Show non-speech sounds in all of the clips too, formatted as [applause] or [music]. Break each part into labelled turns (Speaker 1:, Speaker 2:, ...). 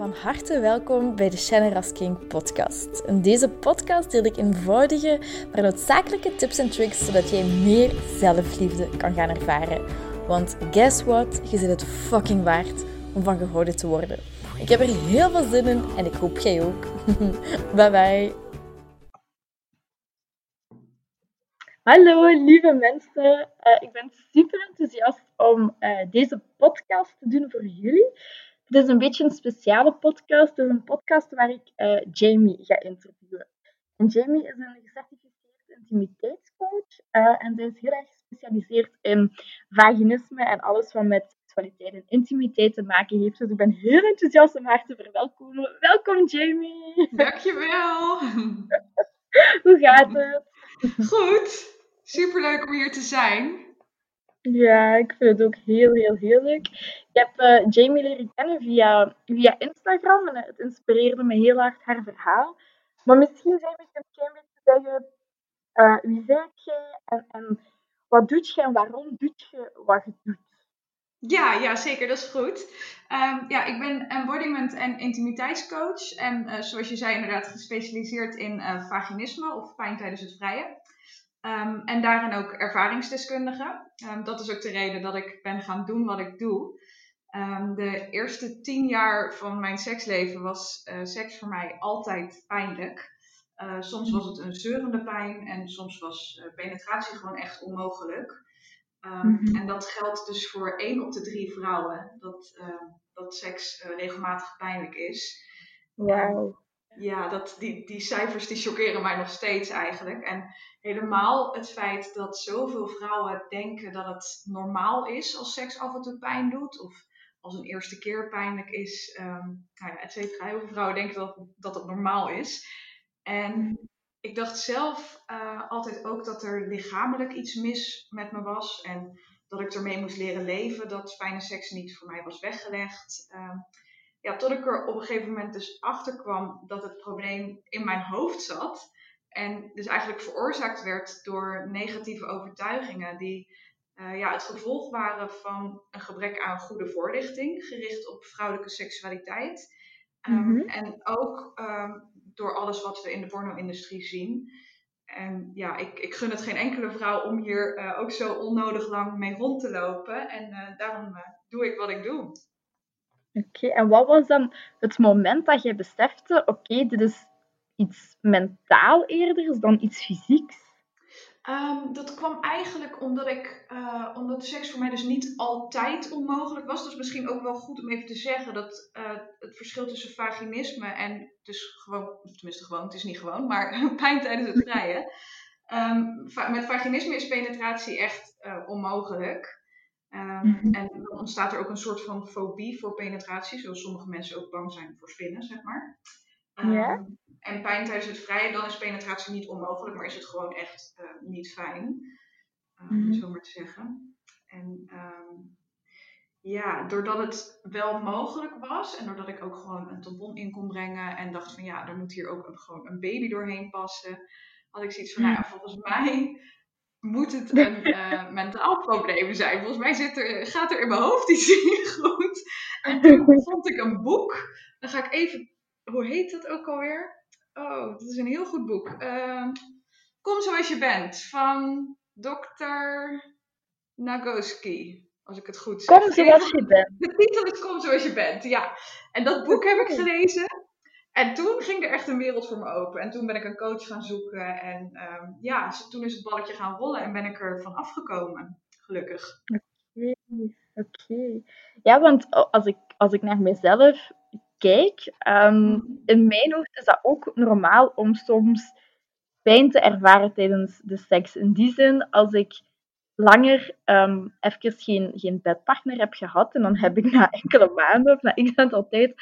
Speaker 1: Van harte welkom bij de Shannon King podcast. In deze podcast deel ik eenvoudige, maar noodzakelijke tips en tricks zodat jij meer zelfliefde kan gaan ervaren. Want guess what? Je zit het fucking waard om van gehouden te worden. Ik heb er heel veel zin in en ik hoop jij ook. [laughs] bye bye. Hallo lieve mensen, uh, ik ben super enthousiast om uh, deze podcast te doen voor jullie. Het is een beetje een speciale podcast. Het is een podcast waar ik uh, Jamie ga interviewen. En Jamie is een gecertificeerd intimiteitscoach uh, en zij is heel erg gespecialiseerd in vaginisme en alles wat met seksualiteit en intimiteit te maken heeft. Dus ik ben heel enthousiast om haar te verwelkomen. Welkom Jamie!
Speaker 2: Dankjewel! [laughs]
Speaker 1: Hoe gaat het?
Speaker 2: Goed! Superleuk om hier te zijn.
Speaker 1: Ja, ik vind het ook heel, heel, heel leuk. Ik heb uh, Jamie leren kennen via, via Instagram en het inspireerde me heel hard haar verhaal. Maar misschien zou ik een klein beetje zeggen, uh, wie bent jij en, en wat doet je en waarom doet je wat je doet?
Speaker 2: Ja, ja, zeker, dat is goed. Um, ja, ik ben embodiment- en intimiteitscoach. En uh, zoals je zei, inderdaad gespecialiseerd in vaginisme of pijn tijdens het vrijen. Um, en daarin ook ervaringsdeskundige. Um, dat is ook de reden dat ik ben gaan doen wat ik doe. Um, de eerste tien jaar van mijn seksleven was uh, seks voor mij altijd pijnlijk. Uh, soms was het een zeurende pijn en soms was uh, penetratie gewoon echt onmogelijk. Mm-hmm. En dat geldt dus voor één op de drie vrouwen, dat, dat seks regelmatig pijnlijk is.
Speaker 1: Wauw.
Speaker 2: Ja, dat, die, die cijfers die chockeren mij nog steeds eigenlijk. En helemaal het feit dat zoveel vrouwen denken dat het normaal is als seks af en toe pijn doet. Of als een eerste keer pijnlijk is. Um, nou ja, et cetera. Heel veel vrouwen denken dat, dat het normaal is. En ik dacht zelf uh, altijd ook dat er lichamelijk iets mis met me was. En dat ik ermee moest leren leven. Dat fijne seks niet voor mij was weggelegd. Um, ja, tot ik er op een gegeven moment dus achter kwam dat het probleem in mijn hoofd zat. En dus eigenlijk veroorzaakt werd door negatieve overtuigingen die uh, ja, het gevolg waren van een gebrek aan goede voorlichting, gericht op vrouwelijke seksualiteit. Um, mm-hmm. En ook um, door alles wat we in de porno-industrie zien. En ja, ik, ik gun het geen enkele vrouw om hier uh, ook zo onnodig lang mee rond te lopen. En uh, daarom doe ik wat ik doe.
Speaker 1: Oké, okay, en wat was dan het moment dat je besefte, oké, okay, dit is iets mentaal eerder dan iets fysieks?
Speaker 2: Um, dat kwam eigenlijk omdat ik, uh, omdat seks voor mij dus niet altijd onmogelijk was. Dus misschien ook wel goed om even te zeggen dat uh, het verschil tussen vaginisme en dus gewoon, tenminste gewoon, het is niet gewoon, maar [laughs] pijn tijdens het vrijen. Um, met vaginisme is penetratie echt uh, onmogelijk. Um, mm-hmm. En dan ontstaat er ook een soort van fobie voor penetratie, zoals sommige mensen ook bang zijn voor spinnen, zeg maar.
Speaker 1: Ja?
Speaker 2: En pijn tijdens het vrijen, dan is penetratie niet onmogelijk, maar is het gewoon echt uh, niet fijn. Mm-hmm. Zo maar te zeggen. En um, ja, doordat het wel mogelijk was en doordat ik ook gewoon een tampon in kon brengen en dacht van ja, er moet hier ook een, gewoon een baby doorheen passen, had ik zoiets van, nou ja, volgens mij moet het een uh, [laughs] mentaal probleem zijn. Volgens mij zit er, gaat er in mijn hoofd iets niet [laughs] goed. En toen vond ik een boek. Dan ga ik even, hoe heet dat ook alweer? Oh, dat is een heel goed boek. Uh, Kom zoals je bent, van Dr. Nagoski. Als ik het goed zeg.
Speaker 1: Kom zoals je bent. [laughs]
Speaker 2: De titel is Kom zoals je bent, ja. En dat boek heb ik gelezen. En toen ging er echt een wereld voor me open. En toen ben ik een coach gaan zoeken. En um, ja, toen is het balletje gaan rollen en ben ik er van afgekomen. Gelukkig.
Speaker 1: Oké, okay, oké. Okay. Ja, want als ik, als ik naar mezelf kijk, um, in mijn hoofd is dat ook normaal om soms pijn te ervaren tijdens de seks. In die zin, als ik langer um, even geen, geen bedpartner heb gehad en dan heb ik na enkele maanden of na x aantal tijd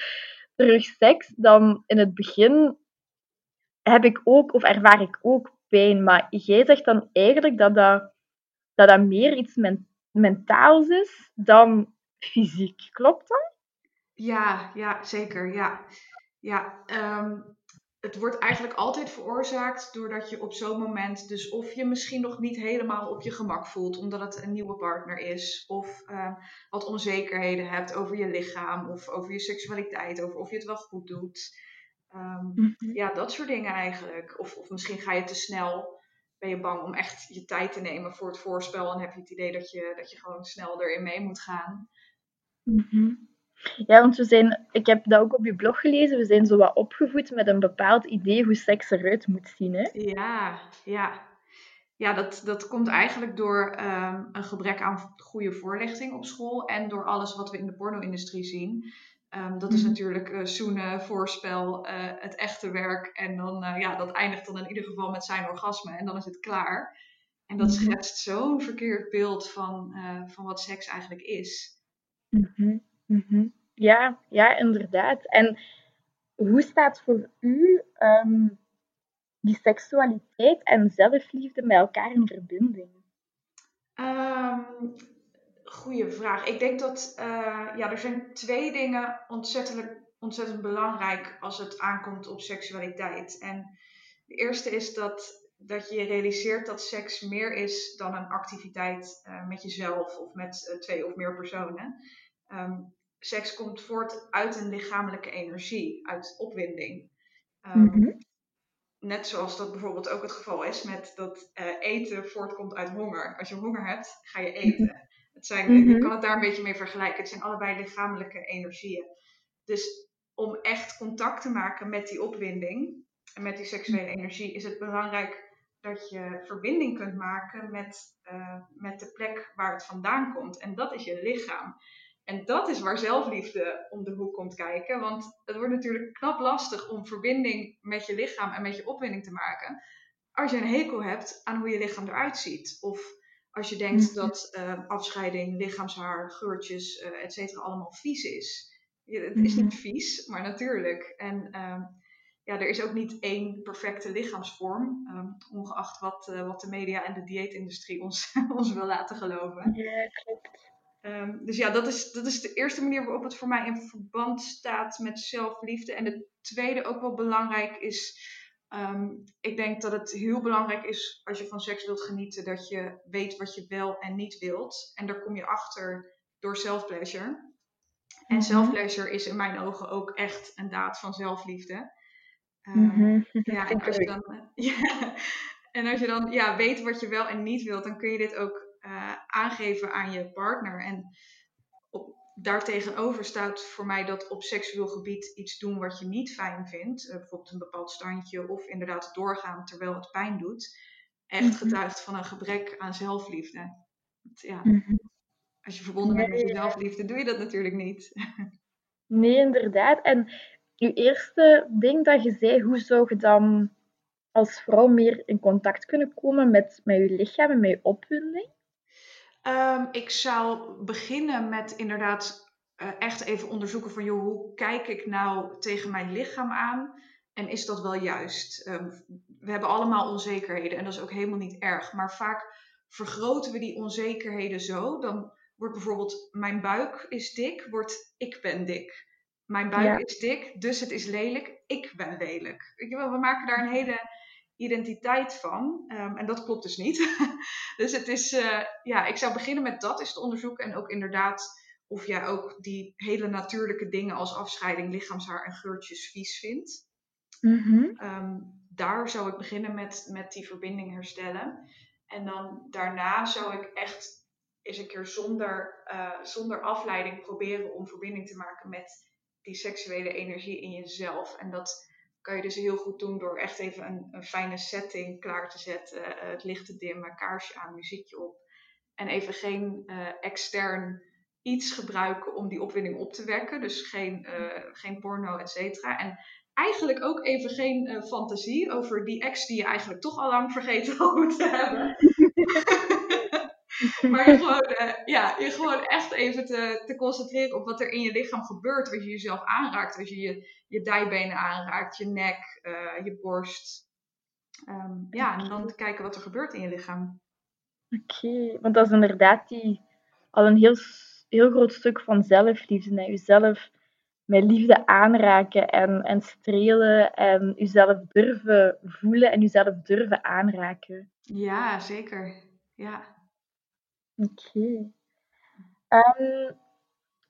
Speaker 1: terug seks, dan in het begin heb ik ook, of ervaar ik ook pijn. Maar jij zegt dan eigenlijk dat dat, dat, dat meer iets men, mentaals is dan fysiek. Klopt dat?
Speaker 2: Ja, ja, zeker. Ja, ja um, het wordt eigenlijk altijd veroorzaakt doordat je op zo'n moment, dus of je misschien nog niet helemaal op je gemak voelt, omdat het een nieuwe partner is, of uh, wat onzekerheden hebt over je lichaam, of over je seksualiteit, over of je het wel goed doet. Um, Ja, dat soort dingen eigenlijk. Of, of misschien ga je te snel, ben je bang om echt je tijd te nemen voor het voorspel en heb je het idee dat je, dat je gewoon snel erin mee moet gaan.
Speaker 1: Mm ja, want we zijn, ik heb dat ook op je blog gelezen, we zijn zo wat opgevoed met een bepaald idee hoe seks eruit moet zien. Hè?
Speaker 2: Ja, ja. Ja, dat, dat komt eigenlijk door um, een gebrek aan goede voorlichting op school en door alles wat we in de porno-industrie zien. Um, dat is mhm. natuurlijk uh, zoenen, voorspel, uh, het echte werk. En dan, uh, ja, dat eindigt dan in ieder geval met zijn orgasme en dan is het klaar. En dat mhm. schetst zo'n verkeerd beeld van, van wat seks eigenlijk is.
Speaker 1: Mm Mhm. Ja, ja, inderdaad. En hoe staat voor u um, die seksualiteit en zelfliefde met elkaar in verbinding?
Speaker 2: Um, goeie vraag. Ik denk dat uh, ja, er zijn twee dingen ontzettend, ontzettend belangrijk als het aankomt op seksualiteit. En de eerste is dat, dat je realiseert dat seks meer is dan een activiteit uh, met jezelf of met uh, twee of meer personen. Um, seks komt voort uit een lichamelijke energie, uit opwinding. Um, Net zoals dat bijvoorbeeld ook het geval is met dat uh, eten voortkomt uit honger. Als je honger hebt, ga je eten. Mhm. Het zijn, Je mhm. kan het daar een beetje mee vergelijken. Het zijn allebei lichamelijke energieën. Dus om echt contact te maken met die opwinding en met die seksuele energie, is het belangrijk dat je verbinding kunt maken met, uh, met de plek waar het vandaan komt. En dat is je lichaam. En dat is waar zelfliefde om de hoek komt kijken. Want het wordt natuurlijk knap lastig om verbinding met je lichaam en met je opwinding te maken. Als je een hekel hebt aan hoe je lichaam eruit ziet. Of als je denkt mhm. dat uh, afscheiding, lichaamshaar, geurtjes, uh, et cetera, allemaal vies is. het is niet mhm. vies, maar natuurlijk. En uh, ja, er is ook niet één perfecte lichaamsvorm. Ehm, ongeacht wat, uh, wat de media en de dieetindustrie ons, [laughs] ons wil laten geloven.
Speaker 1: Ja, klopt.
Speaker 2: Um, dus ja, dat is, dat is de eerste manier waarop het voor mij in verband staat met zelfliefde. En de tweede ook wel belangrijk is, um, ik denk dat het heel belangrijk is als je van seks wilt genieten, dat je weet wat je wel en niet wilt. En daar kom je achter door self-pleasure. En mm self-pleasure is in mijn ogen ook echt een daad van zelfliefde. Um, Ja, en [laughs] als je dan, [laughs] ja, en als je dan ja, weet wat je wel en niet wilt, dan kun je dit ook uh, aangeven aan je partner. En op, daartegenover staat voor mij dat op seksueel gebied iets doen wat je niet fijn vindt, uh, bijvoorbeeld een bepaald standje of inderdaad doorgaan terwijl het pijn doet, echt mhm. getuigt van een gebrek aan zelfliefde. ja, mhm. Als je verbonden bent met je zelfliefde, doe je dat natuurlijk niet. [laughs]
Speaker 1: Nee, inderdaad. En je eerste ding dat je zei, hoe zou je dan als vrouw meer in contact kunnen komen met, met je lichaam en met je opwinding?
Speaker 2: Um, ik zou beginnen met inderdaad uh, echt even onderzoeken van, joh, hoe kijk ik nou tegen mijn lichaam aan? En is dat wel juist? Um, we hebben allemaal onzekerheden en dat is ook helemaal niet erg. Maar vaak vergroten we die onzekerheden zo. Dan wordt bijvoorbeeld mijn buik is dik, wordt ik ben dik. Mijn buik is dik, dus het is lelijk, ik ben lelijk. We maken daar een hele identiteit van. Um, en dat klopt dus niet. [laughs] dus het is, uh, ja, ik zou beginnen met dat eens te onderzoeken. En ook inderdaad of jij ook die hele natuurlijke dingen als afscheiding, lichaamshaar en geurtjes vies vindt. Mm um, daar zou ik beginnen met, met die verbinding herstellen. En dan daarna zou ik echt eens een keer zonder, uh, zonder afleiding proberen om verbinding te maken met die seksuele energie in jezelf. En dat kan je dus heel goed doen door echt even een, fijne setting klaar te zetten. Uh, het licht te dimmen, kaarsje aan, muziekje op. En even geen uh, extern iets gebruiken om die opwinding op te wekken. Dus geen, uh, geen porno, et cetera. En eigenlijk ook even geen fantasie over die ex die je eigenlijk toch al lang vergeten [laughs] had moeten hebben. [laughs] maar je gewoon, ja, je gewoon echt even te, te concentreren op wat er in je lichaam gebeurt. Als je jezelf aanraakt. Als je je, je dijbenen aanraakt, je nek, uh, je borst. Um, ja, en dan kijken wat er gebeurt in je lichaam.
Speaker 1: Oké, okay, want dat is inderdaad die, al een heel, heel groot stuk van zelfliefde. Naar jezelf met liefde aanraken en, en strelen en jezelf durven voelen en jezelf durven aanraken.
Speaker 2: Ja, zeker. Ja.
Speaker 1: Oké. Ehm,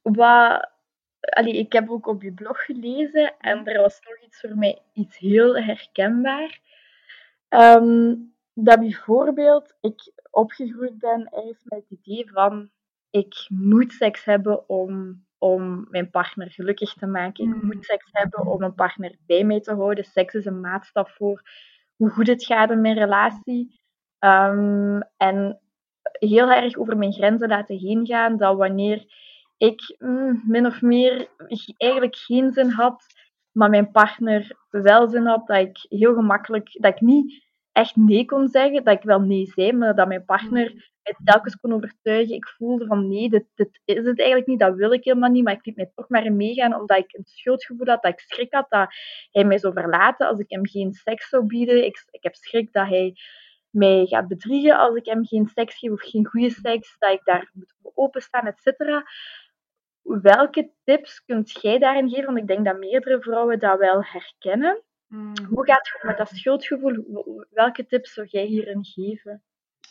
Speaker 1: wat, allee, ik heb ook op je blog gelezen en er was nog iets voor mij iets heel herkenbaar. Ehm, dat bijvoorbeeld ik opgegroeid ben ergens met het idee van ik moet seks hebben om, om mijn partner gelukkig te maken. Ik moet seks hebben om een partner bij mij te houden. Seks is een maatstaf voor hoe goed het gaat in mijn relatie. Ehm, en heel erg over mijn grenzen laten heen gaan. Dat wanneer ik mm, min of meer eigenlijk geen zin had, maar mijn partner wel zin had, dat ik heel gemakkelijk, dat ik niet echt nee kon zeggen, dat ik wel nee zei, maar dat mijn partner mij telkens kon overtuigen. Ik voelde van nee, dit, dit is het eigenlijk niet, dat wil ik helemaal niet, maar ik liet mij toch maar meegaan, omdat ik een schuldgevoel had, dat ik schrik had dat hij mij zou verlaten als ik hem geen seks zou bieden. Ik, ik heb schrik dat hij mij gaat bedriegen als ik hem geen seks geef of geen goede seks, dat ik daar moet openstaan, et cetera. Welke tips kunt jij daarin geven? Want ik denk dat meerdere vrouwen dat wel herkennen. Hmm. Hoe gaat het met dat schuldgevoel? Welke tips zou jij hierin geven?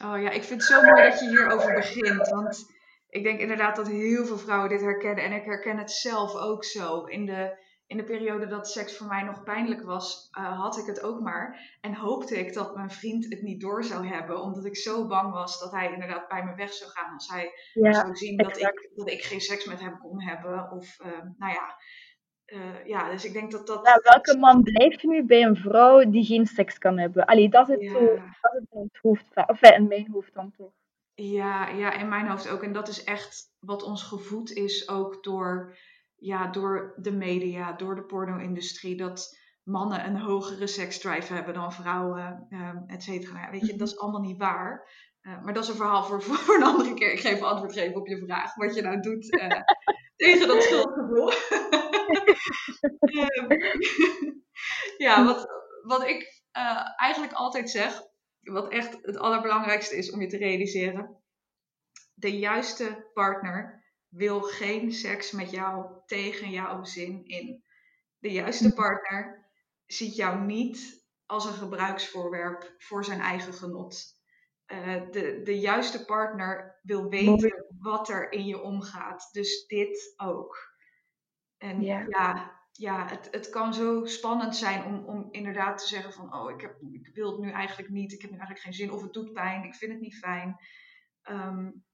Speaker 2: Oh ja, ik vind het zo mooi dat je hierover begint. Want ik denk inderdaad dat heel veel vrouwen dit herkennen. En ik herken het zelf ook zo. In de in de periode dat seks voor mij nog pijnlijk was, uh, had ik het ook maar. En hoopte ik dat mijn vriend het niet door zou hebben, omdat ik zo bang was dat hij inderdaad bij me weg zou gaan als hij zou zien dat ik, dat ik geen seks met hem kon hebben. Of uh, nou ja. Uh, ja, dus ik denk dat dat.
Speaker 1: Ja, welke man blijft nu bij een vrouw die geen seks kan hebben? Allee, dat is het, zo, dat is het hoofd, of in mijn hoofd dan toch.
Speaker 2: Ja, ja, in mijn hoofd ook. En dat is echt wat ons gevoed is ook door ja, door de media, door de porno-industrie, dat mannen een hogere seksdrive hebben dan vrouwen, um, et cetera. Weet je, dat is allemaal niet waar. Uh, maar dat is een verhaal voor, [laughs] voor een andere keer. Ik geef antwoord geven op je vraag, wat je nou doet uh, [laughs] tegen dat schuldgevoel. um, [laughs] ja, wat, wat ik uh, eigenlijk altijd zeg, wat echt het allerbelangrijkste is om je te realiseren. De juiste partner wil geen seks met jou tegen jouw zin in. De juiste partner ziet jou niet als een gebruiksvoorwerp voor zijn eigen genot. Uh, de, de juiste partner wil weten wat er in je omgaat. Dus dit ook. En ja, ja, ja het, het kan zo spannend zijn om, om inderdaad te zeggen van... oh, ik, heb, ik wil het nu eigenlijk niet, ik heb nu eigenlijk geen zin... of het doet pijn, ik vind het niet fijn. Um,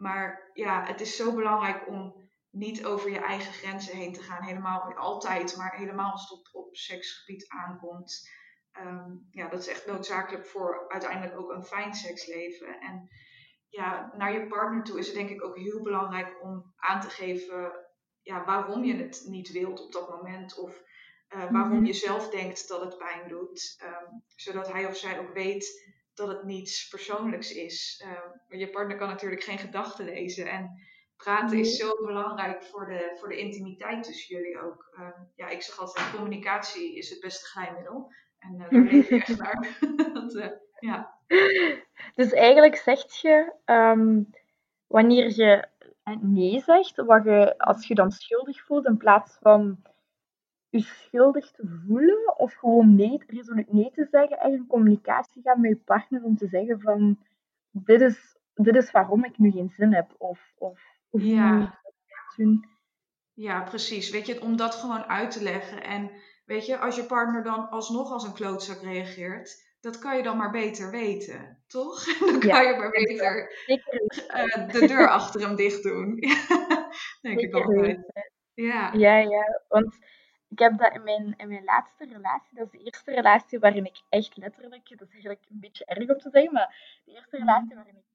Speaker 2: maar ja, het is zo belangrijk om niet over je eigen grenzen heen te gaan. Helemaal altijd, maar helemaal als het op, op seksgebied aankomt. Ehm, ja, dat is echt noodzakelijk voor uiteindelijk ook een fijn seksleven. En ja, naar je partner toe is het denk ik ook heel belangrijk om aan te geven ja, waarom je het niet wilt op dat moment. Of uh, waarom mhm. je zelf denkt dat het pijn doet. Ehm, zodat hij of zij ook weet dat het niets persoonlijks is. Uh, je partner kan natuurlijk geen gedachten lezen. En praten is zo belangrijk voor de, voor de intimiteit tussen jullie ook. Uh, ja, ik zeg altijd, communicatie is het beste geheimmiddel. En uh, daar leef ik echt [laughs] naar. [laughs] dat, eh, ja.
Speaker 1: Dus eigenlijk zegt je, um, wanneer je nee zegt, wat je, als je dan schuldig voelt, in plaats van je schuldig te voelen of gewoon nee, resoluut nee te zeggen en in communicatie gaan met je partner om te zeggen van dit is, dit is waarom ik nu geen zin heb of, of ja. doen.
Speaker 2: Ja, precies. Weet je, om dat gewoon uit te leggen. En weet je, als je partner dan alsnog als een klootzak reageert, dat kan je dan maar beter weten, toch? [laughs] Dan kan je maar beter uh, de deur achter hem dicht doen. [laughs] Denk ik altijd.
Speaker 1: Ja. ja, ja. Want ik heb dat in mijn, in mijn laatste relatie, dat is de eerste relatie waarin ik echt letterlijk, dat is eigenlijk een beetje erg om te zeggen, maar de eerste mhm. relatie waarin ik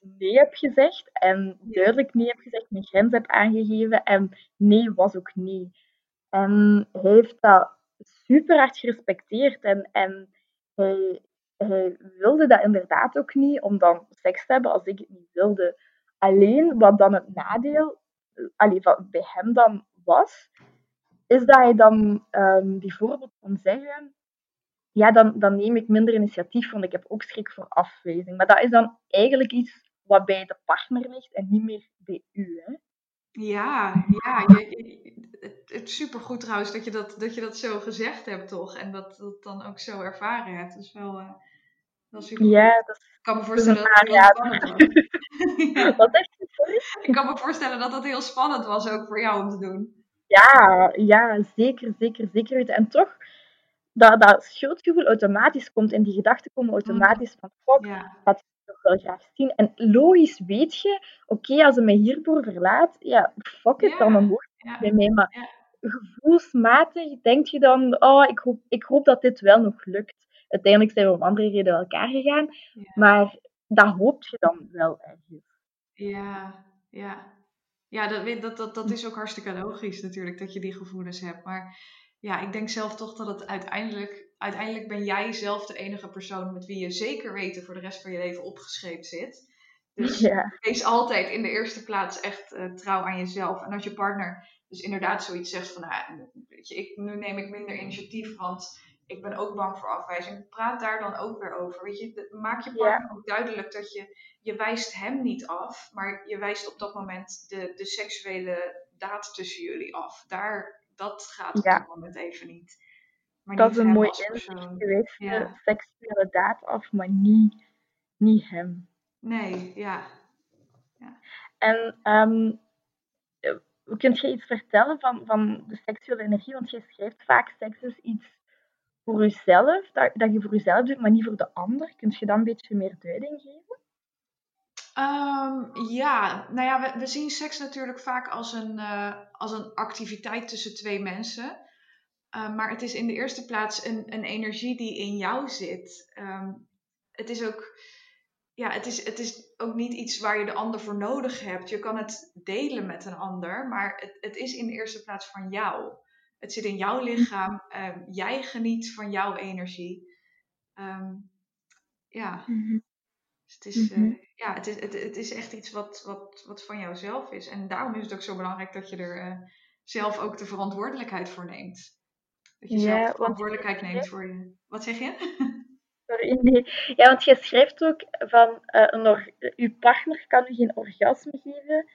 Speaker 1: nee heb gezegd en duidelijk nee heb gezegd, mijn grens heb aangegeven en nee was ook nee. En hij heeft dat super hard gerespecteerd en, en hij, hij wilde dat inderdaad ook niet om dan seks te hebben als ik het niet wilde. Alleen wat dan het nadeel allee, wat bij hem dan was, is dat hij dan um, bijvoorbeeld kan zeggen, ja, dan, dan neem ik minder initiatief, want ik heb ook schrik voor afwijzing. Maar dat is dan eigenlijk iets wat bij de partner ligt en niet meer bij u. Hè?
Speaker 2: Ja, ja je, het, het supergoed trouwens dat je dat, dat je dat zo gezegd hebt, toch? En dat dat dan ook zo ervaren hebt. Dat is wel, uh, wel super.
Speaker 1: Ja, dat
Speaker 2: ik kan me voorstellen dat heel spannend was. [laughs] [laughs]
Speaker 1: ja. Wat echt? Sorry?
Speaker 2: Ik kan me voorstellen dat dat heel spannend was ook voor jou om te doen.
Speaker 1: Ja, ja, zeker, zeker, zeker. En toch, dat, dat schuldgevoel automatisch komt en die gedachten komen automatisch van, fuck,
Speaker 2: Ja.
Speaker 1: dat wil ik toch wel graag zien. En logisch weet je, oké, als ze mij hiervoor verlaat, ja, fuck it,
Speaker 2: Ja,
Speaker 1: dan hoort
Speaker 2: Ja.
Speaker 1: het bij mij. Maar
Speaker 2: Ja.
Speaker 1: gevoelsmatig denk je dan, oh, ik hoop, ik hoop dat dit wel nog lukt. Uiteindelijk zijn we om andere redenen elkaar gegaan,
Speaker 2: Ja.
Speaker 1: maar dat hoop je dan wel ergens.
Speaker 2: Ja, ja. Ja, dat, dat, dat, dat is ook hartstikke logisch natuurlijk dat je die gevoelens hebt. Maar ja, ik denk zelf toch dat het uiteindelijk, uiteindelijk ben jij zelf de enige persoon met wie je zeker weten voor de rest van je leven opgeschreven zit. Dus
Speaker 1: Ja,
Speaker 2: wees altijd in de eerste plaats echt eh, trouw aan jezelf. En als je partner dus inderdaad zoiets zegt van, nou, weet je, ik, nu neem ik minder initiatief, want ik ben ook bang voor afwijzing. Praat daar dan ook weer over. Weet je, maak je partner ook duidelijk dat je, je wijst hem niet af, maar je wijst op dat moment de, de seksuele daad tussen jullie af. Daar, dat gaat op
Speaker 1: Ja.
Speaker 2: dat moment even niet. Maar
Speaker 1: dat
Speaker 2: niet
Speaker 1: is een mooi inzicht geweest.
Speaker 2: Ja.
Speaker 1: De seksuele daad af, maar niet, niet hem.
Speaker 2: Nee, ja.
Speaker 1: En ehm eh, kunt je iets vertellen van, van de seksuele energie? Want je schrijft vaak seks is iets voor jezelf, dat, dat je voor jezelf doet, maar niet voor de ander. Kunt je dan een beetje meer duiding geven?
Speaker 2: Ehm, ja, nou ja, we, we zien seks natuurlijk vaak als een, eh, als een activiteit tussen twee mensen. Eh, maar het is in de eerste plaats een, een energie die in jou zit. Ehm, het is ook, ja, het is, het is ook niet iets waar je de ander voor nodig hebt. Je kan het delen met een ander, maar het, het is in de eerste plaats van jou. Het zit in jouw lichaam. Ehm, jij geniet van jouw energie. Ehm, ja. Dus het is,
Speaker 1: Mhm.
Speaker 2: eh, ja, het is, het, het is echt iets wat, wat, wat van jouzelf is. En daarom is het ook zo belangrijk dat je er eh, zelf ook de verantwoordelijkheid voor neemt. Dat je
Speaker 1: Ja,
Speaker 2: zelf de verantwoordelijkheid neemt voor je. Wat zeg je? [laughs]
Speaker 1: Sorry. Ja, want je schrijft ook van, een or- uw partner kan u geen orgasme geven,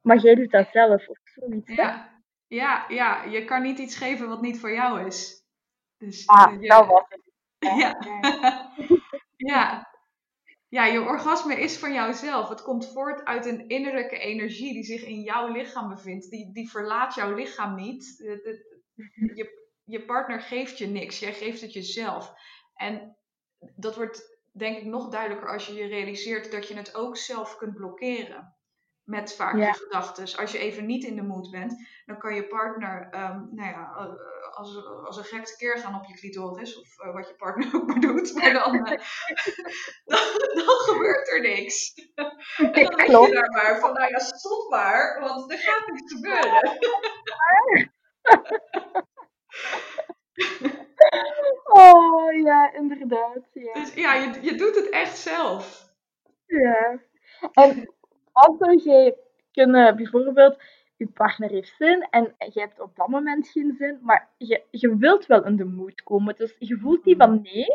Speaker 1: maar jij doet dat zelf, of zoiets.
Speaker 2: Ja. Ja, ja, je kan niet iets geven wat niet voor jou is. Dus,
Speaker 1: Ah,
Speaker 2: eh, je-
Speaker 1: dat was het. [laughs]
Speaker 2: Ja. [laughs]
Speaker 1: Ja.
Speaker 2: ja. Je orgasme is van jouzelf. Het komt voort uit een innerlijke energie die zich in jouw lichaam bevindt. Die, die verlaat jouw lichaam niet. Je, je partner geeft je niks. Jij geeft het jezelf. En dat wordt denk ik nog duidelijker als je je realiseert dat je het ook zelf kunt blokkeren. Met vaak
Speaker 1: Ja.
Speaker 2: je gedachten. Als je even niet in de mood bent, dan kan je partner, ehm, nou ja, eh, als, als een gek keer gaan op je clitoris. Of eh, wat je partner ook maar doet. Maar dan, eh, [laughs] dan, dan gebeurt er niks. En dan lig je daar maar van, nou ja, stop maar, want er gaat niks gebeuren. [laughs]
Speaker 1: Oh, ja, inderdaad. Ja.
Speaker 2: Dus ja, je, je doet het echt zelf.
Speaker 1: Ja. En wat zou jij kunnen, bijvoorbeeld, je partner heeft zin en je hebt op dat moment geen zin, maar je, je wilt wel in de mood komen. Dus je voelt niet van nee,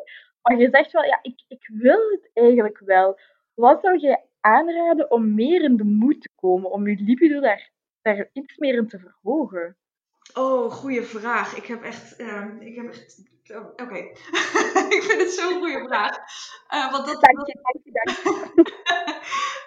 Speaker 1: maar je zegt wel, ja, ik, ik wil het eigenlijk wel. Wat zou jij aanraden om meer in de mood te komen, om je libido daar, daar iets meer in te verhogen?
Speaker 2: Oh, goede vraag. Ik heb echt. ehm, ik heb echt. Oh, Oké. [laughs] ik vind het zo'n goede vraag. Eh, want dat,
Speaker 1: Dank je, dank je, dank je. [laughs]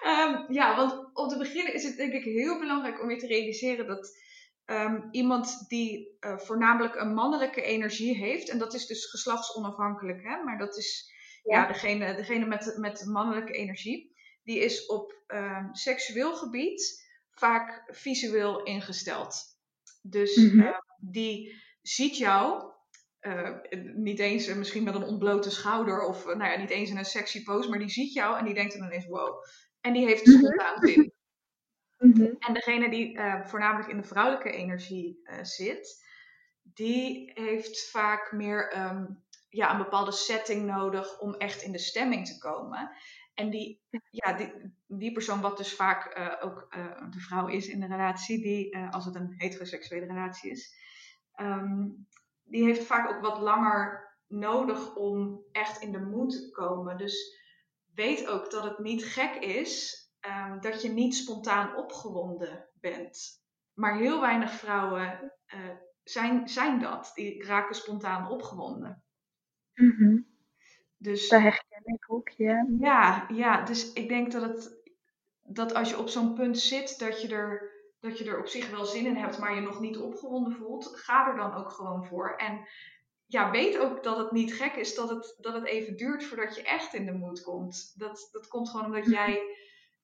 Speaker 2: Ehm, ja, want om te beginnen is het denk ik heel belangrijk om je te realiseren dat ehm, iemand die eh, voornamelijk een mannelijke energie heeft, en dat is dus geslachtsonafhankelijk, hè, maar dat is ja.
Speaker 1: Ja.
Speaker 2: degene, degene met, met mannelijke energie, die is op ehm, seksueel gebied vaak visueel ingesteld. Dus
Speaker 1: Mhm.
Speaker 2: die ziet jou. Eh, niet eens eh, misschien met een ontblote schouder of eh, nou ja, niet eens in een sexy pose, maar die ziet jou en die denkt dan ineens wow. En die heeft spontaan zin. [laughs]
Speaker 1: Mhm.
Speaker 2: En degene die voornamelijk in de vrouwelijke energie zit, die heeft vaak meer ehm, ja, een bepaalde setting nodig om echt in de stemming te komen. En die, ja, die, die persoon, wat dus vaak ook de vrouw is in de relatie, die, als het een heteroseksuele relatie is, ehm, die heeft vaak ook wat langer nodig om echt in de mood te komen. Dus weet ook dat het niet gek is ehm, dat je niet spontaan opgewonden bent. maar heel weinig vrouwen uh, zijn, zijn dat. Die raken spontaan opgewonden.
Speaker 1: Mm dus, dat herken ik ook, ja.
Speaker 2: Ja, ja, dus ik denk dat, het, dat als je op zo'n punt zit dat je, er, dat je er op zich wel zin in hebt, maar je nog niet opgewonden voelt, ga er dan ook gewoon voor. En ja, weet ook dat het niet gek is dat het, dat het even duurt voordat je echt in de mood komt. Dat, dat komt gewoon omdat mhm. jij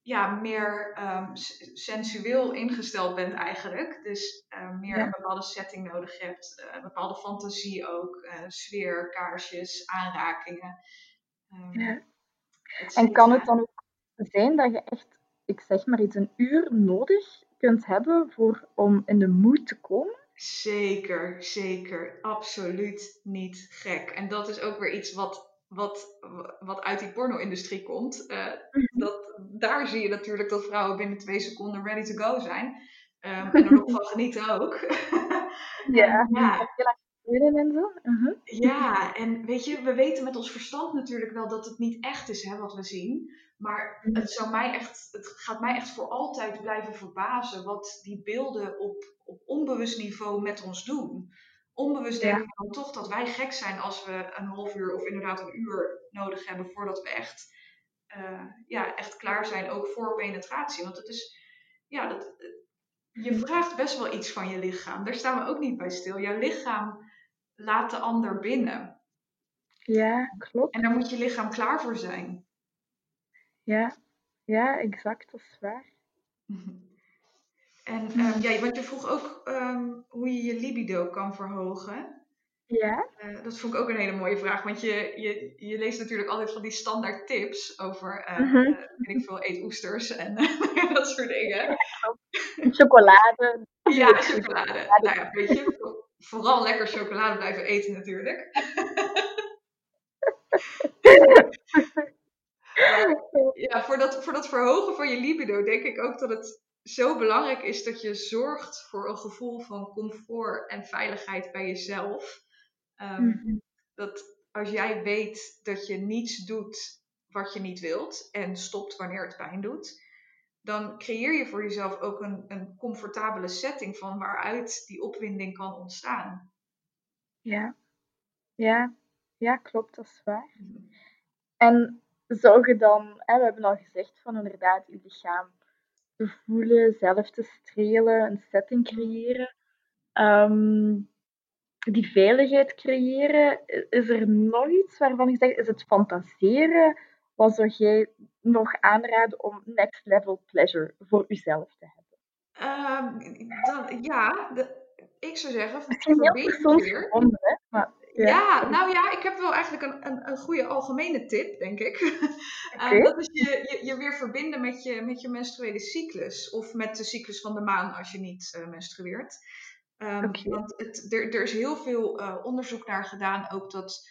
Speaker 2: ja, meer um, sensueel ingesteld bent eigenlijk. Dus uh, meer een bepaalde setting nodig hebt. Uh, een bepaalde fantasie ook. Uh, sfeer, kaarsjes, aanrakingen.
Speaker 1: Um, ja. En kan het dan ook zijn dat je echt, ik zeg maar iets, een uur nodig kunt hebben voor, om in de mood te komen?
Speaker 2: Zeker, zeker. Absoluut niet gek. En dat is ook weer iets wat wat, wat uit die porno-industrie komt. Uh, dat, daar zie je natuurlijk dat vrouwen binnen twee seconden ready to go zijn. Um, [laughs] en er nog van genieten ook.
Speaker 1: ja, [laughs] ja. En zo.
Speaker 2: Uh-huh. Ja, en weet je, we weten met ons verstand natuurlijk wel dat het niet echt is hè, wat we zien. Maar mhm. het, zou mij echt, het gaat mij echt voor altijd blijven verbazen wat die beelden op, op onbewust niveau met ons doen onbewust denken we dan toch dat wij gek zijn als we een half uur of inderdaad een uur nodig hebben voordat we echt, uh, ja, echt klaar zijn, ook voor penetratie. Want het is, ja, dat, je vraagt best wel iets van je lichaam. Daar staan we ook niet bij stil. Jouw lichaam laat de ander binnen.
Speaker 1: Ja, klopt.
Speaker 2: En daar moet je lichaam klaar voor zijn.
Speaker 1: Ja, ja exact, dat is waar.
Speaker 2: En um, ja, want je vroeg ook um, hoe je je libido kan verhogen.
Speaker 1: Ja.
Speaker 2: Uh, dat vond ik ook een hele mooie vraag, want je, je, je leest natuurlijk altijd van die standaard tips over, uh, mm -hmm. uh, ik veel, eet oesters en [laughs] dat soort dingen.
Speaker 1: Chocolade.
Speaker 2: Ja, chocolade. Nou ja, weet je, vooral lekker chocolade blijven eten natuurlijk. [laughs] [laughs] ja, voor dat, voor dat verhogen van je libido denk ik ook dat het zo belangrijk is dat je zorgt voor een gevoel van comfort en veiligheid bij jezelf. Ehm, mhm. Dat als jij weet dat je niets doet wat je niet wilt en stopt wanneer het pijn doet, dan creëer je voor jezelf ook een, een comfortabele setting van waaruit die opwinding kan ontstaan.
Speaker 1: Ja, ja, ja klopt, dat is waar. Mhm. En zou je dan, hè, we hebben al gezegd van inderdaad, je lichaam te voelen, zelf te strelen, een setting creëren. Ehm, die veiligheid creëren. Is er nog iets waarvan je zegt, is het fantaseren? Wat zou jij nog aanraden om next level pleasure voor jezelf te hebben?
Speaker 2: Um, dan, ja, de, ik zou zeggen,
Speaker 1: persoonsgebonden, hè? Maar
Speaker 2: ja. nou ja, ik heb wel eigenlijk een, een, een goede algemene tip, denk ik. [laughs] Okay. dat is je, je, je, weer verbinden met je, met je menstruele cyclus. Of met de cyclus van de maan als je niet uh, menstrueert. Um, Want het, er, er is heel veel uh, onderzoek naar gedaan, ook dat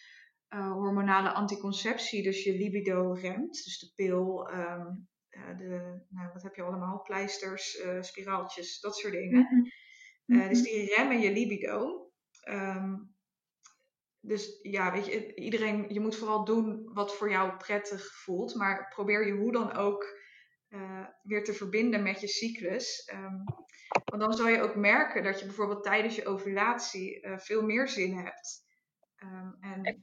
Speaker 2: hormonale anticonceptie, dus je libido remt. Dus de pil, um, de, nou, wat heb je allemaal? Pleisters, spiraaltjes, dat soort dingen. Mm -hmm. dus die remmen je libido. Um, dus ja, weet je, iedereen, je moet vooral doen wat voor jou prettig voelt. Maar probeer je hoe dan ook uh, weer te verbinden met je cyclus. Um, want dan zal je ook merken dat je bijvoorbeeld tijdens je ovulatie uh, veel meer zin hebt. Um, en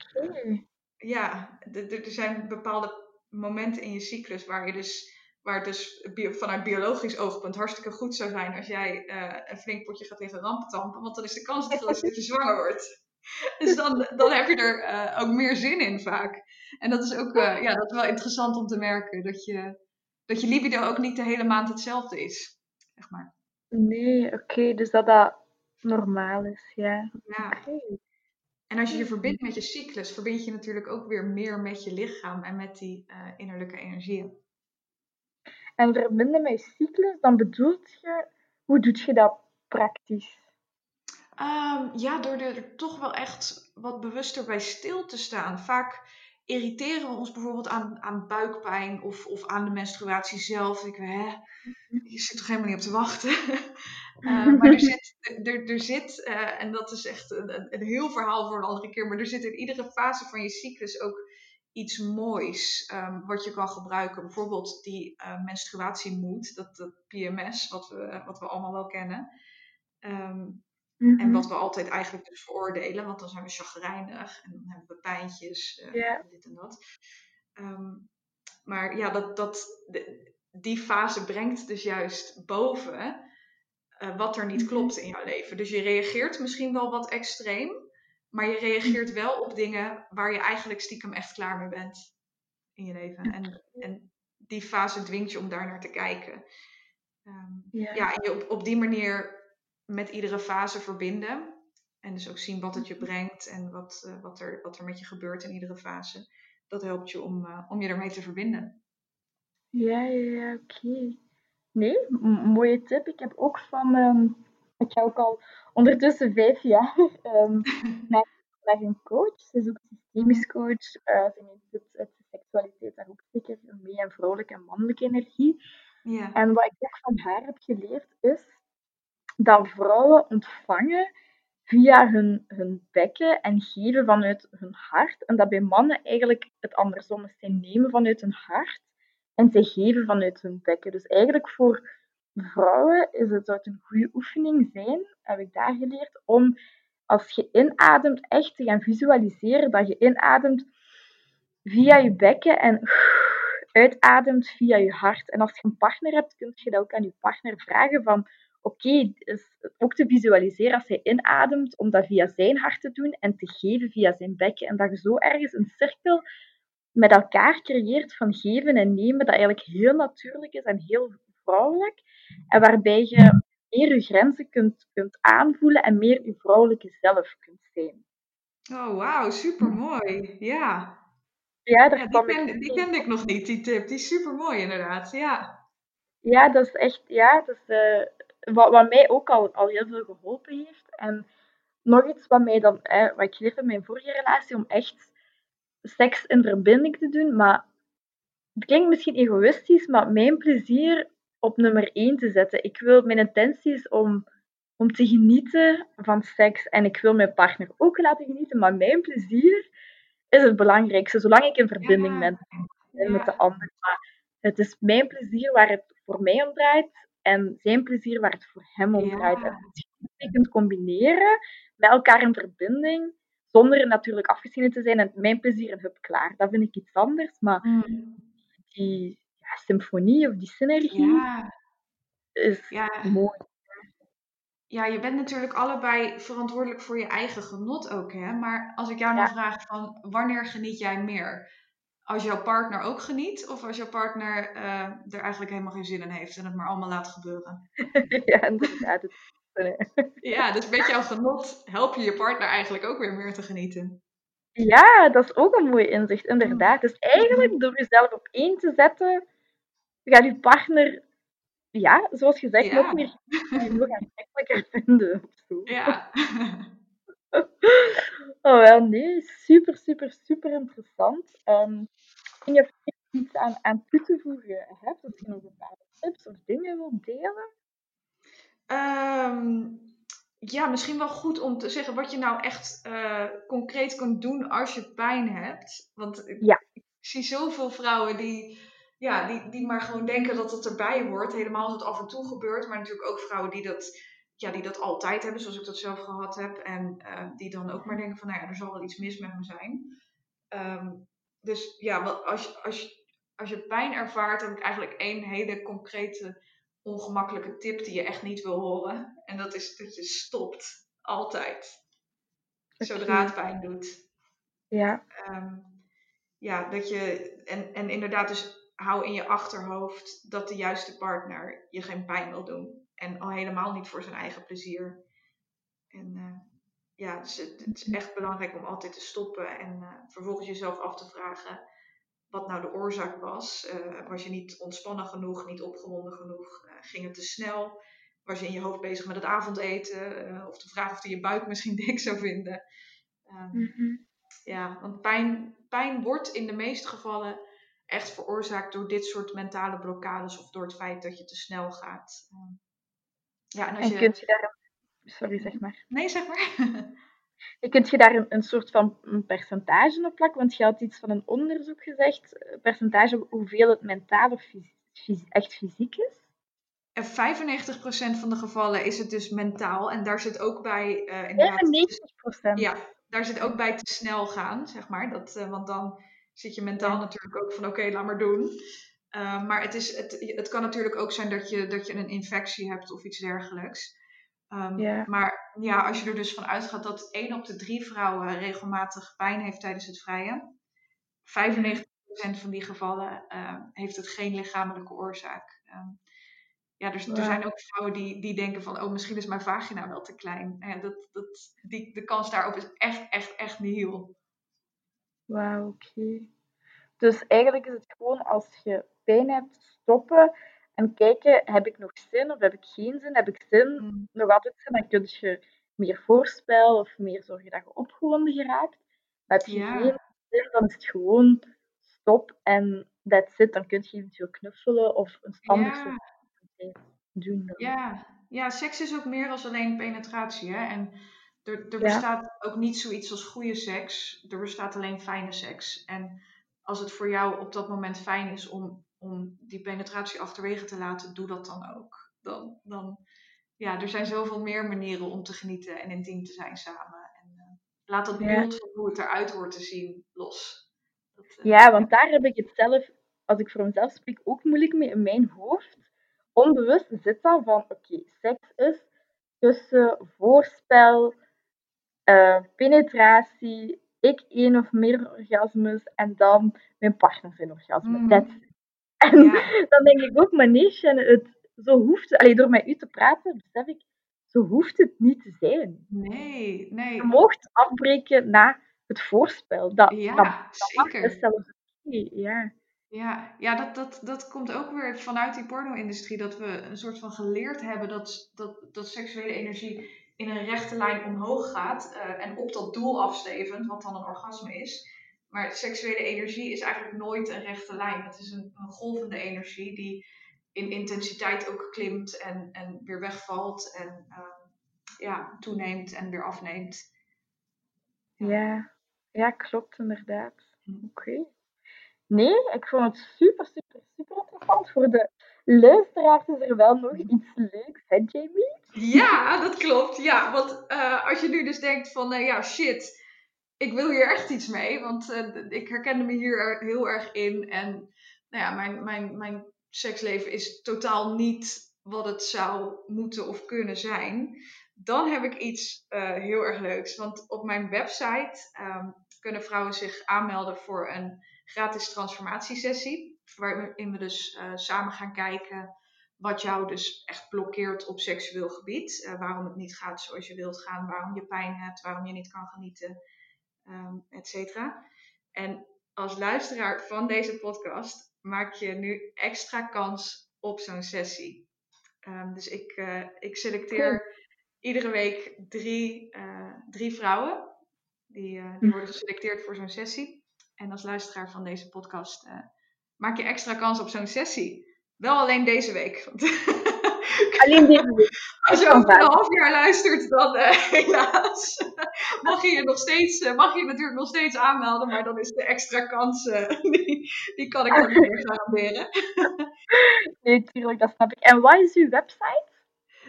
Speaker 2: ja, er zijn bepaalde momenten in je cyclus waar je dus waar het dus vanuit biologisch oogpunt hartstikke goed zou zijn als jij uh, een flink potje gaat liggen rampetampen. Want dan is de kans groot dat je [laughs] zwanger wordt. [laughs] Dus dan, dan heb je er uh, ook meer zin in vaak. En dat is ook uh, ja, dat is wel interessant om te merken. Dat je, dat je libido ook niet de hele maand hetzelfde is. Zeg maar.
Speaker 1: Nee, oké. Okay, dus dat dat normaal is, ja.
Speaker 2: ja. Okay. En als je je verbindt met je cyclus, verbind je natuurlijk ook weer meer met je lichaam en met die uh, innerlijke energieën.
Speaker 1: En verbinden met je cyclus, dan bedoelt je, hoe doe je dat praktisch?
Speaker 2: Um, ja, door er toch wel echt wat bewuster bij stil te staan. Vaak irriteren we ons bijvoorbeeld aan, aan buikpijn of, of aan de menstruatie zelf. Ik, hè, mhm. je zit toch helemaal niet op te wachten. uh, [laughs] maar er zit, er, er zit uh, en dat is echt een, een, heel verhaal voor een andere keer, maar er zit in iedere fase van je cyclus ook iets moois um, wat je kan gebruiken. Bijvoorbeeld die uh, menstruatiemoed, dat, dat PMS, wat we, wat we allemaal wel kennen. Um, En wat we altijd eigenlijk dus veroordelen, want dan zijn we chagrijnig en dan hebben we pijntjes, uh, yeah. dit en dat. Um, maar ja, dat, dat, de, die fase brengt dus juist boven uh, wat er niet mm-hmm. klopt in jouw leven. Dus je reageert misschien wel wat extreem, maar je reageert wel op dingen waar je eigenlijk stiekem echt klaar mee bent in je leven. En, en die fase dwingt je om daar naar te kijken. Um, ja. ja, en je op, op die manier met iedere fase verbinden. En dus ook zien wat het je brengt en wat, uh, wat, er, wat er met je gebeurt in iedere fase. Dat helpt je om, uh, om je ermee te verbinden.
Speaker 1: Ja, ja, ja oké. Okay. Nee, mooie tip. Ik heb ook van um, ik ga ook al ondertussen vijf jaar um, [laughs] [laughs] naar, naar, een coach. Ze is ook systemisch coach. Uh, ze neemt het, het, seksualiteit daar ook zeker mee en vrouwelijke en mannelijke energie. Ja. En wat ik ook van haar heb geleerd is dat vrouwen ontvangen via hun, hun bekken en geven vanuit hun hart. En dat bij mannen eigenlijk het andersom is. Zij nemen vanuit hun hart en zij geven vanuit hun bekken. Dus eigenlijk voor vrouwen is het zou een goede oefening zijn, heb ik daar geleerd, om als je inademt echt te gaan visualiseren dat je inademt via je bekken en uitademt via je hart. En als je een partner hebt, kun je dat ook aan je partner vragen van oké, okay, is ook te visualiseren als hij inademt, om dat via zijn hart te doen en te geven via zijn bekken. En dat je zo ergens een cirkel met elkaar creëert van geven en nemen, dat eigenlijk heel natuurlijk is en heel vrouwelijk. En waarbij je meer je grenzen kunt, kunt aanvoelen en meer je vrouwelijke zelf kunt zijn.
Speaker 2: Oh, wauw, super mooi. Ja.
Speaker 1: Ja,
Speaker 2: daar ja, die, ken, die kende ik nog niet, die tip. Die is super mooi, inderdaad. Ja.
Speaker 1: Ja, dat is echt, ja, dat is, uh, wat, wat mij ook al, al heel veel geholpen heeft. En nog iets wat mij dan, eh, wat ik geleerd in mijn vorige relatie, om echt seks in verbinding te doen. Maar het klinkt misschien egoïstisch, maar mijn plezier op nummer 1 te zetten. Ik wil, mijn intentie is om, om te genieten van seks. En ik wil mijn partner ook laten genieten. Maar mijn plezier is het belangrijkste. Zolang ik in verbinding ben met de ander. Maar het is mijn plezier waar het voor mij om draait. En zijn plezier waar het voor hem om draait. En als je kunt combineren met elkaar in verbinding zonder natuurlijk afgesneden te zijn en mijn plezier en hup klaar. Dat vind ik iets anders, maar mm. die ja, symfonie of die synergie ja. is ja. mooi.
Speaker 2: Ja, je bent natuurlijk allebei verantwoordelijk voor je eigen genot ook, hè? Maar als ik jou nou vraag van wanneer geniet jij meer? Als jouw partner ook geniet of als jouw partner uh, er eigenlijk helemaal geen zin in heeft en het maar allemaal laat gebeuren?
Speaker 1: ja, inderdaad.
Speaker 2: ja, dus met jouw genot help je je partner eigenlijk ook weer meer te genieten.
Speaker 1: Ja, dat is ook een mooi inzicht, inderdaad. Dus eigenlijk door jezelf op één te zetten, gaat je partner, ja, zoals gezegd, ja. nog meer nog aantrekkelijker vinden.
Speaker 2: Ja. [laughs]
Speaker 1: oh wel, nee, super, super, super interessant. Um, je iets aan, aan toe te voegen hebt, of je nog een paar tips of dingen wilt delen?
Speaker 2: Um, ja, misschien wel goed om te zeggen wat je nou echt uh, concreet kunt doen als je pijn hebt. Want ja. ik, zie zoveel vrouwen die, ja, die, die maar gewoon denken dat het erbij hoort. Helemaal als het af en toe gebeurt. Maar natuurlijk ook vrouwen die dat, ja, die dat altijd hebben, zoals ik dat zelf gehad heb. En uh, die dan ook maar denken van, nou ja, er zal wel iets mis met me zijn. Um, dus ja, als, je, als, als je pijn ervaart, heb ik eigenlijk één hele concrete ongemakkelijke tip die je echt niet wil horen. En dat is dat je stopt. Altijd. Zodra het pijn doet.
Speaker 1: Ja.
Speaker 2: Um, ja, dat je. En, en inderdaad, dus hou in je achterhoofd dat de juiste partner je geen pijn wil doen. En al helemaal niet voor zijn eigen plezier. En uh, ja, dus het, het, is echt belangrijk om altijd te stoppen en uh, vervolgens jezelf af te vragen wat nou de oorzaak was. Uh, was je niet ontspannen genoeg, niet opgewonden genoeg? Ging het te snel? Was je in je hoofd bezig met het avondeten? Of de vraag of je je buik misschien [laughs] dik zou vinden? Um, mm -hmm. Ja, want pijn, pijn wordt in de meeste gevallen echt veroorzaakt door dit soort mentale blokkades of door het feit dat je te snel gaat. Um,
Speaker 1: ja, en als en je... kunt je daar... Sorry, zeg maar.
Speaker 2: Nee, zeg maar. [laughs]
Speaker 1: Je kunt je daar een, een soort van een percentage op plakken? Want je had iets van een onderzoek gezegd. Een percentage hoeveel het mentaal of echt fysiek is?
Speaker 2: En 95% van de gevallen is het dus mentaal. En daar zit ook bij... Uh,
Speaker 1: inderdaad,
Speaker 2: 95%? Ja, daar zit ook bij te snel gaan, zeg maar. Dat, uh, want dan zit je mentaal natuurlijk ook van oké, laat maar doen. Uh, maar het, is, het, het kan natuurlijk ook zijn dat je, dat je een infectie hebt of iets dergelijks. Um, Maar ja, als je er dus van uitgaat dat 1 op de 3 vrouwen regelmatig pijn heeft tijdens het vrijen, 95% van die gevallen uh, heeft het geen lichamelijke oorzaak. Um, ja, dus er zijn ook vrouwen die, die denken van, oh, misschien is mijn vagina wel te klein. Ja, dat, dat, die, de kans daarop is echt, echt, echt nihil.
Speaker 1: Wauw, oké. Dus eigenlijk is het gewoon als je pijn hebt, stoppen en kijken, heb ik nog zin of heb ik geen zin? Heb ik zin? Mm. Nog altijd zin, dan kun je meer voorspel of meer zorgen dat je opgewonden geraakt. Maar heb je geen zin, dan is het gewoon stop en that's it. Dan kun je eventueel knuffelen of een ander soort doen.
Speaker 2: Ja. ja, seks is ook meer dan alleen penetratie. Hè? En er, er bestaat ook niet zoiets als goede seks. Er bestaat alleen fijne seks. En als het voor jou op dat moment fijn is om om die penetratie achterwege te laten, doe dat dan ook. Dan, dan, ja, er zijn zoveel meer manieren om te genieten en intiem te zijn samen. En, uh, laat dat beeld van hoe het eruit hoort te zien los.
Speaker 1: Dat, uh, ja, want daar heb ik het zelf, als ik voor mezelf spreek, ook moeilijk mee in mijn hoofd. Onbewust zit dat van, oké, seks is tussen voorspel, uh, penetratie, ik één of meer orgasmes en dan mijn partner zijn orgasme. Mm. That's en dan denk ik ook, maar nee, het, zo hoeft het, door met u te praten, besef ik, zo hoeft het niet te zijn.
Speaker 2: Nee, nee.
Speaker 1: Je moogt afbreken na het voorspel. Dat,
Speaker 2: ja, dat, zeker.
Speaker 1: is zelfs ja.
Speaker 2: Ja, ja dat, dat, dat komt ook weer vanuit die porno-industrie. Dat we een soort van geleerd hebben dat, dat, dat seksuele energie in een rechte lijn omhoog gaat. Uh, en op dat doel afstevend, wat dan een orgasme is. Maar seksuele energie is eigenlijk nooit een rechte lijn. Het is een, een golvende energie die in intensiteit ook klimt en, en weer wegvalt en uh, ja, toeneemt en weer afneemt.
Speaker 1: Ja, ja, klopt inderdaad. Hm. Oké. Nee, ik vond het super, super, super interessant. Voor de luisteraars is er wel nog iets leuks, hè Jamie?
Speaker 2: Ja, dat klopt. Ja, want uh, als je nu dus denkt van, uh, ja, shit, ik wil hier echt iets mee, want uh, ik herkende me hier heel erg in. En nou ja, mijn, mijn, mijn seksleven is totaal niet wat het zou moeten of kunnen zijn. Dan heb ik iets uh, heel erg leuks. Want op mijn website um, kunnen vrouwen zich aanmelden voor een gratis transformatiesessie. Waarin we dus uh, samen gaan kijken wat jou dus echt blokkeert op seksueel gebied. waarom het niet gaat zoals je wilt gaan, waarom je pijn hebt, waarom je niet kan genieten um, et cetera. En als luisteraar van deze podcast maak je nu extra kans op zo'n sessie. Um, dus ik, uh, ik selecteer iedere week drie, uh, drie vrouwen. Die, uh, die worden geselecteerd voor zo'n sessie. En als luisteraar van deze podcast maak je extra kans op zo'n sessie. Wel alleen deze week. [laughs]
Speaker 1: Alleen.
Speaker 2: Als je over een half jaar luistert, dan uh, [laughs] helaas mag je je nog steeds, uh, mag je natuurlijk nog steeds aanmelden, maar dan is de extra kans, uh, [laughs] die, die kan ik dan niet meer garanderen. [laughs]
Speaker 1: nee, tuurlijk, dat snap ik. En wat is uw website?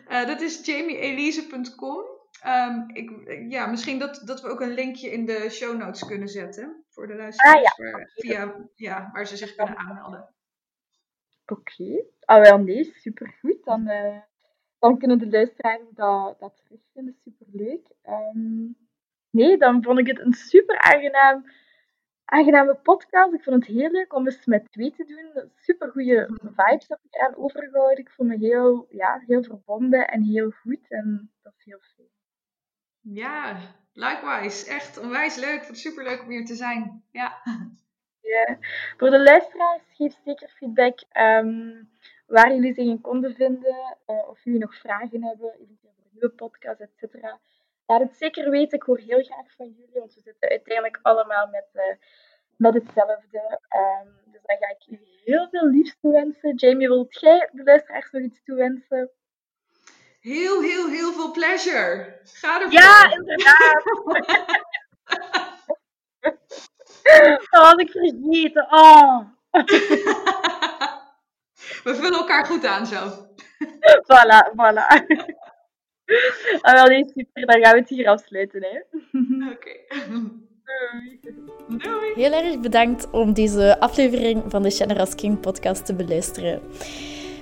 Speaker 2: dat is jamieelise.com. Um, ik, ja, misschien dat, dat we ook een linkje in de show notes kunnen zetten voor de luisteraars, ah, ja. waar, via, ja, waar ze zich kunnen aanmelden.
Speaker 1: Oké. Okay. Ah, wel nee, supergoed. Dan, uh, dan kunnen de luisteraars dat, dat terugvinden. Superleuk. Um, nee, dan vond ik het een super aangenaam, aangename podcast. Ik vond het heel leuk om eens met twee te doen. Super goede vibes heb ik aan overgehouden. Ik voel me heel, ja, heel verbonden en heel goed. En dat is heel fijn.
Speaker 2: Ja, likewise. Echt onwijs leuk. Ik vond het super leuk om hier te zijn. Ja.
Speaker 1: Ja. Voor de luisteraars, geef zeker feedback um, waar jullie zich in konden vinden. Uh, of jullie nog vragen hebben, eventueel voor een nieuwe podcast, et cetera. Laat het zeker weten. Ik hoor heel graag van jullie, want we zitten uiteindelijk allemaal met, uh, met hetzelfde. Um, dus dan ga ik jullie heel veel liefs toewensen. Jamie, wilt jij de luisteraars nog iets toewensen?
Speaker 2: heel, heel, heel veel pleasure. Ga ervoor.
Speaker 3: Ja, inderdaad. [laughs] [laughs] Dat had ik vergeten. Oh. [laughs]
Speaker 2: We vullen elkaar goed aan zo. [laughs]
Speaker 3: Voilà, voilà. [laughs] Ah, wel, nee, super. Dan gaan we het hier afsluiten. Hè. [laughs]
Speaker 2: Oké.
Speaker 3: Doei.
Speaker 2: Doei.
Speaker 1: Heel erg bedankt om deze aflevering van de Generous King podcast te beluisteren.